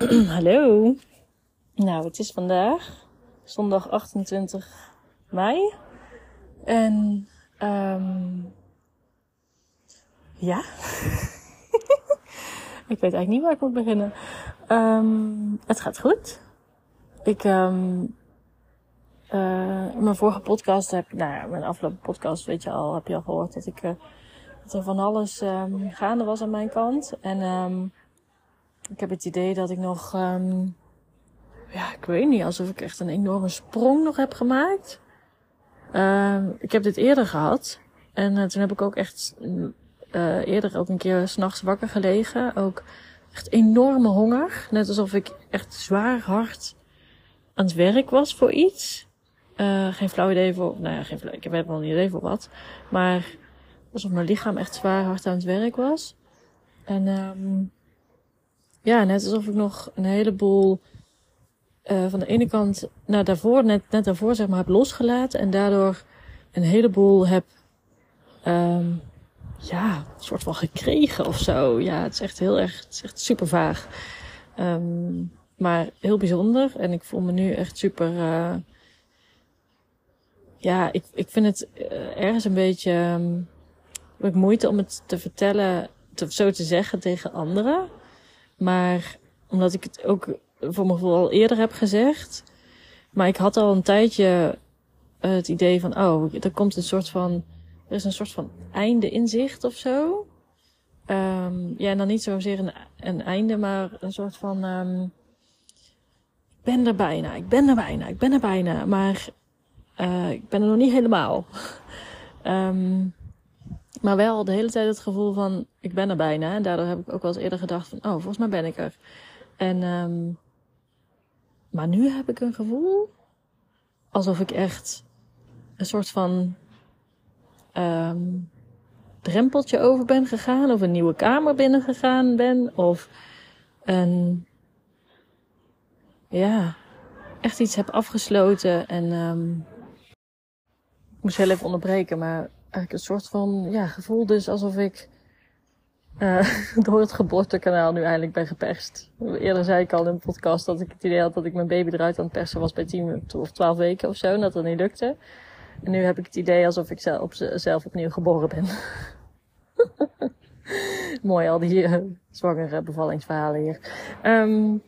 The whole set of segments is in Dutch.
Hallo. Nou, het is vandaag zondag 28 mei. En um, ja. ik weet eigenlijk niet waar ik moet beginnen. Um, het gaat goed. Ik um, uh, mijn vorige podcast heb, nou ja, mijn afgelopen podcast weet je al, heb je al gehoord dat ik uh, dat er van alles gaande was aan mijn kant. En ik heb het idee dat ik nog, um, ja, ik weet niet, alsof ik echt een enorme sprong nog heb gemaakt. Um, ik heb dit eerder gehad. En uh, toen heb ik ook echt uh, eerder ook een keer s'nachts wakker gelegen. Ook echt enorme honger. Net alsof ik echt zwaar hard aan het werk was voor iets. Uh, geen flauw idee voor, nou ja, geen flauw, ik heb wel een idee voor wat. Maar alsof mijn lichaam echt zwaar hard aan het werk was. En um, ja, net alsof ik nog een heleboel uh, van de ene kant, nou daarvoor, net, net daarvoor zeg maar, heb losgelaten. En daardoor een heleboel heb, um, ja, een soort van gekregen of zo. Ja, het is echt heel erg, het is echt super vaag. Um, maar heel bijzonder. En ik voel me nu echt super, uh, ja, ik, ik vind het uh, ergens een beetje, um, moeite om het te vertellen, te, zo te zeggen tegen anderen. Maar omdat ik het ook voor mijn gevoel al eerder heb gezegd. Maar ik had al een tijdje uh, het idee van, oh, er komt een soort van, er is een soort van einde in zicht of zo. Um, ja, en dan niet zozeer een, een einde, maar een soort van, um, ik ben er bijna, ik ben er bijna, ik ben er bijna. Maar uh, ik ben er nog niet helemaal. um, maar wel de hele tijd het gevoel van, ik ben er bijna. En daardoor heb ik ook wel eens eerder gedacht van, oh, volgens mij ben ik er. En, um, maar nu heb ik een gevoel alsof ik echt een soort van um, drempeltje over ben gegaan. Of een nieuwe kamer binnen gegaan ben. Of een, ja, echt iets heb afgesloten. En um, ik moest heel even onderbreken, maar eigenlijk een soort van ja, gevoel dus alsof ik uh, door het geboortekanaal nu eindelijk ben geperst. Eerder zei ik al in de podcast dat ik het idee had dat ik mijn baby eruit aan het persen was bij 10 of 12 weken of zo. En dat dat niet lukte. En nu heb ik het idee alsof ik zelf, opnieuw geboren ben. Mooi, al die uh, zwangere bevallingsverhalen hier. Um,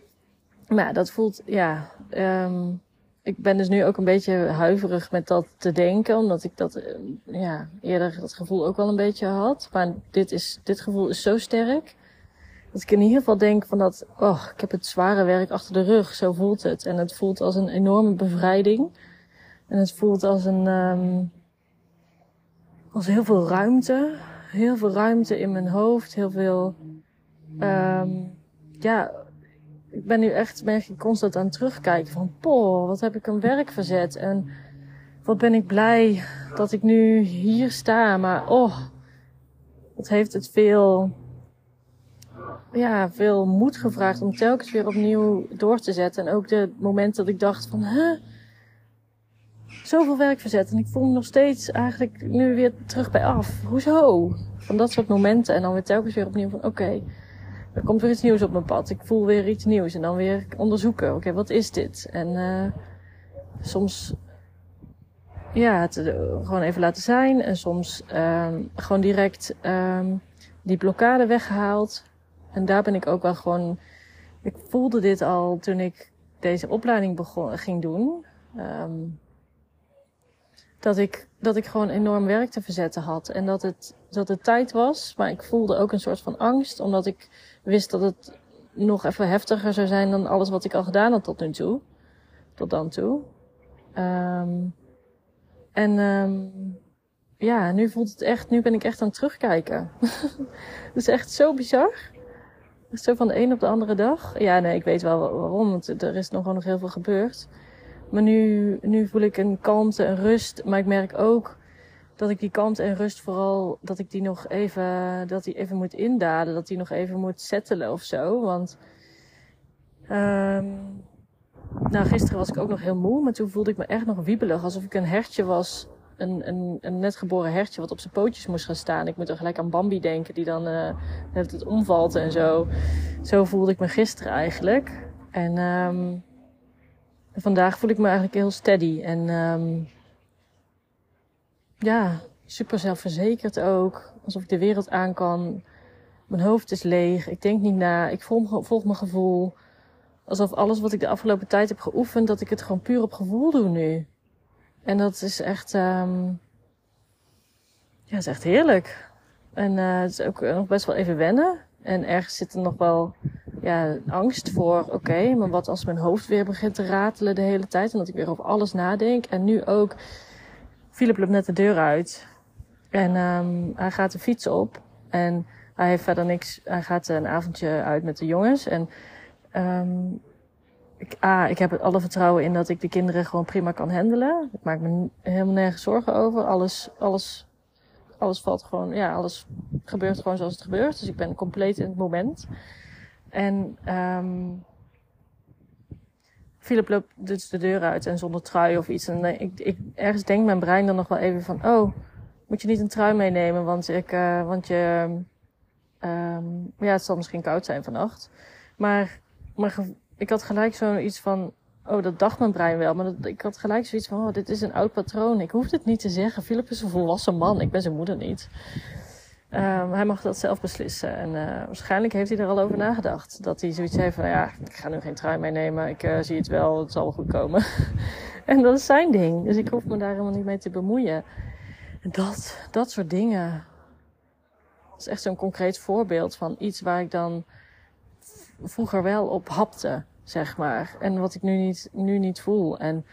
maar dat voelt, ja, um, ik ben dus nu ook een beetje huiverig met dat te denken, omdat ik dat ja, eerder dat gevoel ook wel een beetje had. Maar dit, is, dit gevoel is zo sterk dat ik in ieder geval denk van dat, oh, ik heb het zware werk achter de rug, zo voelt het. En het voelt als een enorme bevrijding. En het voelt als een, um, als heel veel ruimte. Heel veel ruimte in mijn hoofd, heel veel, um, ja, ik ben nu echt, merk ik constant aan terugkijken van, poh, wat heb ik een werk verzet en wat ben ik blij dat ik nu hier sta. Maar oh, het heeft het veel, ja, veel moed gevraagd om telkens weer opnieuw door te zetten. En ook de moment dat ik dacht van, huh, zoveel werk verzet en ik voel me nog steeds eigenlijk nu weer terug bij af. Hoezo? Van dat soort momenten en dan weer telkens weer opnieuw van, oké. Er komt weer iets nieuws op mijn pad. Ik voel weer iets nieuws. En dan weer onderzoeken. Oké, wat is dit? En uh, soms ja, het uh, gewoon even laten zijn. En soms um, gewoon direct um, die blokkade weggehaald. En daar ben ik ook wel gewoon... Ik voelde dit al toen ik deze opleiding begon, ging doen. Um, dat ik, dat ik gewoon enorm werk te verzetten had. En dat het, dat het tijd was. Maar ik voelde ook een soort van angst. Omdat ik wist dat het nog even heftiger zou zijn dan alles wat ik al gedaan had tot nu toe. Tot dan toe. Um, en um, ja, nu voelt het echt, nu ben ik echt aan het terugkijken. Het is echt zo bizar. Zo van de een op de andere dag. Ja, nee, ik weet wel waarom, want er is nogal nog heel veel gebeurd. Maar nu, nu voel ik een kalmte, een rust. Maar ik merk ook dat ik die kalmte en rust vooral, dat ik die nog even, dat die even moet indalen. Dat die nog even moet settelen of zo. Want, um, nou, gisteren was ik ook nog heel moe. Maar toen voelde ik me echt nog wiebelig. Alsof ik een hertje was een, een, een net geboren hertje wat op zijn pootjes moest gaan staan. Ik moet er gelijk aan Bambi denken, die dan uh, het omvalt en zo. Zo voelde ik me gisteren eigenlijk. En um, vandaag voel ik me eigenlijk heel steady. En um, ja, super zelfverzekerd ook. Alsof ik de wereld aan kan. Mijn hoofd is leeg. Ik denk niet na. Ik volg, volg mijn gevoel. Alsof alles wat ik de afgelopen tijd heb geoefend, dat ik het gewoon puur op gevoel doe nu. En dat is echt, um, ja, is echt heerlijk. En uh, het is ook nog best wel even wennen. En ergens zit er nog wel ja, angst voor, oké, maar wat als mijn hoofd weer begint te ratelen de hele tijd en dat ik weer over alles nadenk. En nu ook, Philip loopt net de deur uit en um, hij gaat de fiets op en hij heeft verder niks, hij gaat een avondje uit met de jongens en um, ik, ah, ik heb alle vertrouwen in dat ik de kinderen gewoon prima kan handelen. Ik maak me helemaal nergens zorgen over. Alles, alles, alles valt gewoon, ja, alles gebeurt gewoon zoals het gebeurt. Dus ik ben compleet in het moment. En um, Philip loopt dus de deur uit en zonder trui of iets. En ik, ik, ergens denkt mijn brein dan nog wel even van, oh, moet je niet een trui meenemen? Want ik, uh, want je, um, ja, het zal misschien koud zijn vannacht. Maar, maar ik had gelijk zoiets van, oh, dat dacht mijn brein wel. Maar ik had gelijk zoiets van, oh, dit is een oud patroon. Ik hoef het niet te zeggen. Philip is een volwassen man. Ik ben zijn moeder niet. Um, hij mag dat zelf beslissen. En uh, waarschijnlijk heeft hij er al over nagedacht. Dat hij zoiets heeft van, ja, ik ga nu geen trui meenemen. Ik uh, zie het wel, het zal wel goed komen. en dat is zijn ding. Dus ik hoef me daar helemaal niet mee te bemoeien. En dat, dat soort dingen. Dat is echt zo'n concreet voorbeeld van iets waar ik dan vroeger wel op hapte zeg maar. En wat ik nu niet, nu niet voel. En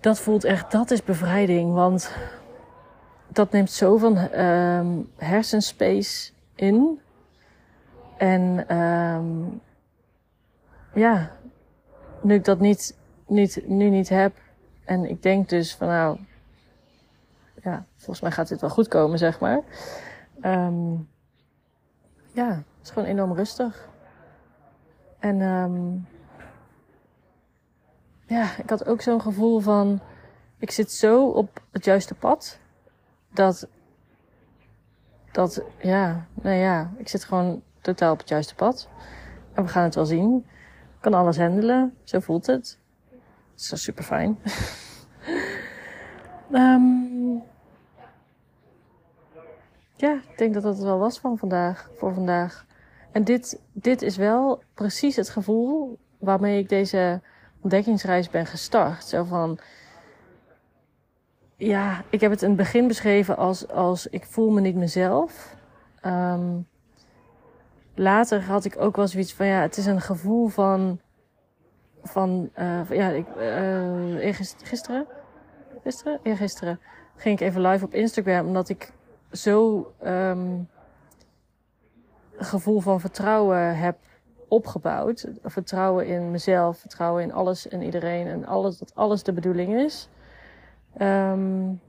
dat voelt echt, dat is bevrijding. Want dat neemt zoveel um, hersenspace in. En um, ja, nu ik dat niet, niet, nu niet heb. En ik denk dus van nou, ja, volgens mij gaat dit wel goed komen, zeg maar. Um, ja, het is gewoon enorm rustig. En um, ja, ik had ook zo'n gevoel van, ik zit zo op het juiste pad, dat, dat, ja, nou ja, ik zit gewoon totaal op het juiste pad. En we gaan het wel zien. Ik kan alles handelen, zo voelt het. Het is super fijn. um, ja, ik denk dat dat het wel was van vandaag, voor vandaag. En dit, dit is wel precies het gevoel waarmee ik deze ontdekkingsreis ben gestart. Zo van, ja, ik heb het in het begin beschreven als, als ik voel me niet mezelf. Um, later had ik ook wel zoiets van, ja, het is een gevoel van, van, uh, ja, ik, uh, gisteren, gisteren, eergisteren ging ik even live op Instagram, omdat ik zo um, gevoel van vertrouwen heb opgebouwd. Vertrouwen in mezelf, vertrouwen in alles en iedereen en alles, dat alles de bedoeling is. Um,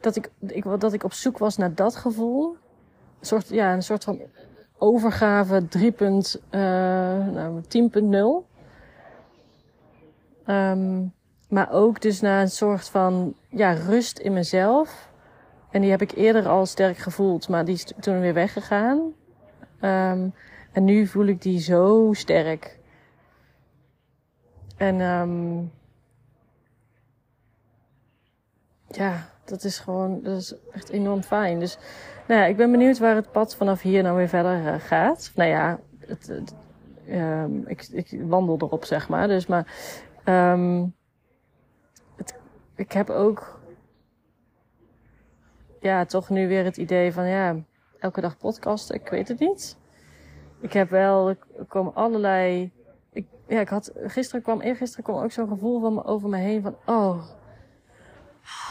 dat, ik, ik, dat ik op zoek was naar dat gevoel. Een soort, ja, een soort van overgave 3. Uh, nou, 10.0. Um, maar ook dus naar een soort van ja, rust in mezelf. En die heb ik eerder al sterk gevoeld, maar die is toen weer weggegaan. Um, en nu voel ik die zo sterk. En um, ja, dat is gewoon, dat is echt enorm fijn. Dus nou ja, ik ben benieuwd waar het pad vanaf hier nou weer verder uh, gaat. Nou ja, het, um, ik, ik wandel erop, zeg maar. Dus maar, um, het, ik heb ook ja, toch nu weer het idee van ja, elke dag podcasten, ik weet het niet. Ik heb wel, er komen allerlei, ik, ja, ik had, gisteren kwam, eergisteren kwam ook zo'n gevoel van me over me heen van, oh,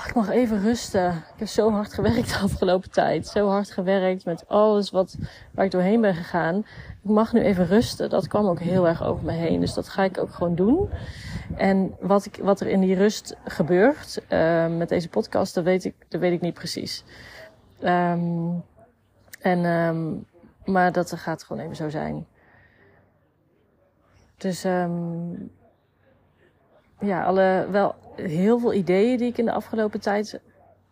ik mag even rusten. Ik heb zo hard gewerkt de afgelopen tijd. Zo hard gewerkt met alles wat, waar ik doorheen ben gegaan. Ik mag nu even rusten. Dat kwam ook heel erg over me heen. Dus dat ga ik ook gewoon doen. En wat, ik, wat er in die rust gebeurt uh, met deze podcast, dat weet ik, dat weet ik niet precies. Um, en, um, maar dat gaat gewoon even zo zijn. Dus um, ja, alle, wel heel veel ideeën die ik in de afgelopen tijd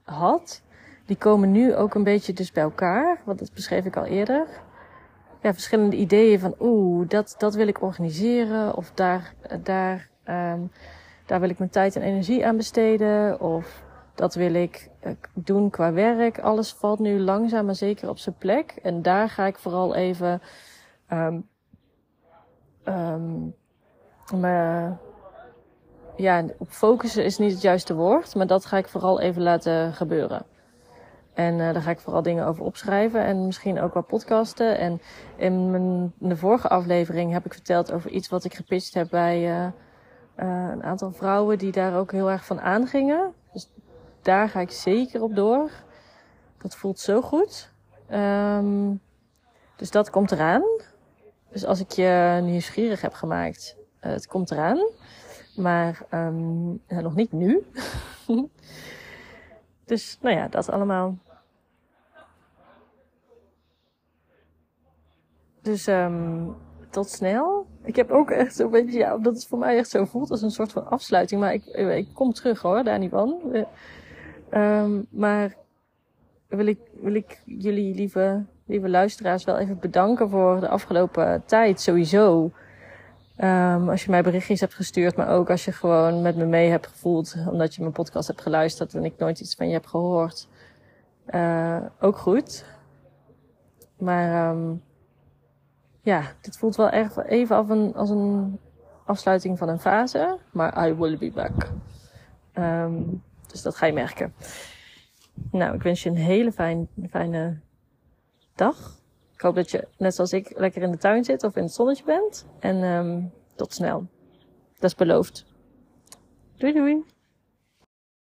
had, die komen nu ook een beetje dus bij elkaar. Want dat beschreef ik al eerder. Ja, verschillende ideeën van, oeh, dat, dat wil ik organiseren. Of daar, daar, um, daar wil ik mijn tijd en energie aan besteden. Of dat wil ik uh, doen qua werk. Alles valt nu langzaam maar zeker op zijn plek. En daar ga ik vooral even um, um, me, ja, op focussen is niet het juiste woord, maar dat ga ik vooral even laten gebeuren. En uh, daar ga ik vooral dingen over opschrijven en misschien ook wel podcasten. En in, mijn, de vorige aflevering heb ik verteld over iets wat ik gepitcht heb bij uh, uh, een aantal vrouwen die daar ook heel erg van aangingen. Dus daar ga ik zeker op door. Dat voelt zo goed. Um, dus dat komt eraan. Dus als ik je nieuwsgierig heb gemaakt, het komt eraan. Maar ja, nog niet nu. dus nou ja, dat allemaal. Dus um, tot snel. Ik heb ook echt zo'n beetje, ja, omdat het voor mij echt zo voelt als een soort van afsluiting. Maar ik, ik kom terug hoor, daar niet van. Um, maar wil ik, wil ik jullie lieve, lieve luisteraars wel even bedanken voor de afgelopen tijd sowieso. Um, als je mij berichtjes hebt gestuurd, maar ook als je gewoon met me mee hebt gevoeld, omdat je mijn podcast hebt geluisterd en ik nooit iets van je heb gehoord. Uh, ook goed. Maar um, ja, dit voelt wel echt even af een, als een afsluiting van een fase. Maar I will be back. Um, dus dat ga je merken. Nou, ik wens je een hele fijn, fijne dag. Ik hoop dat je, net zoals ik, lekker in de tuin zit of in het zonnetje bent. En um, tot snel. Dat is beloofd. Doei doei.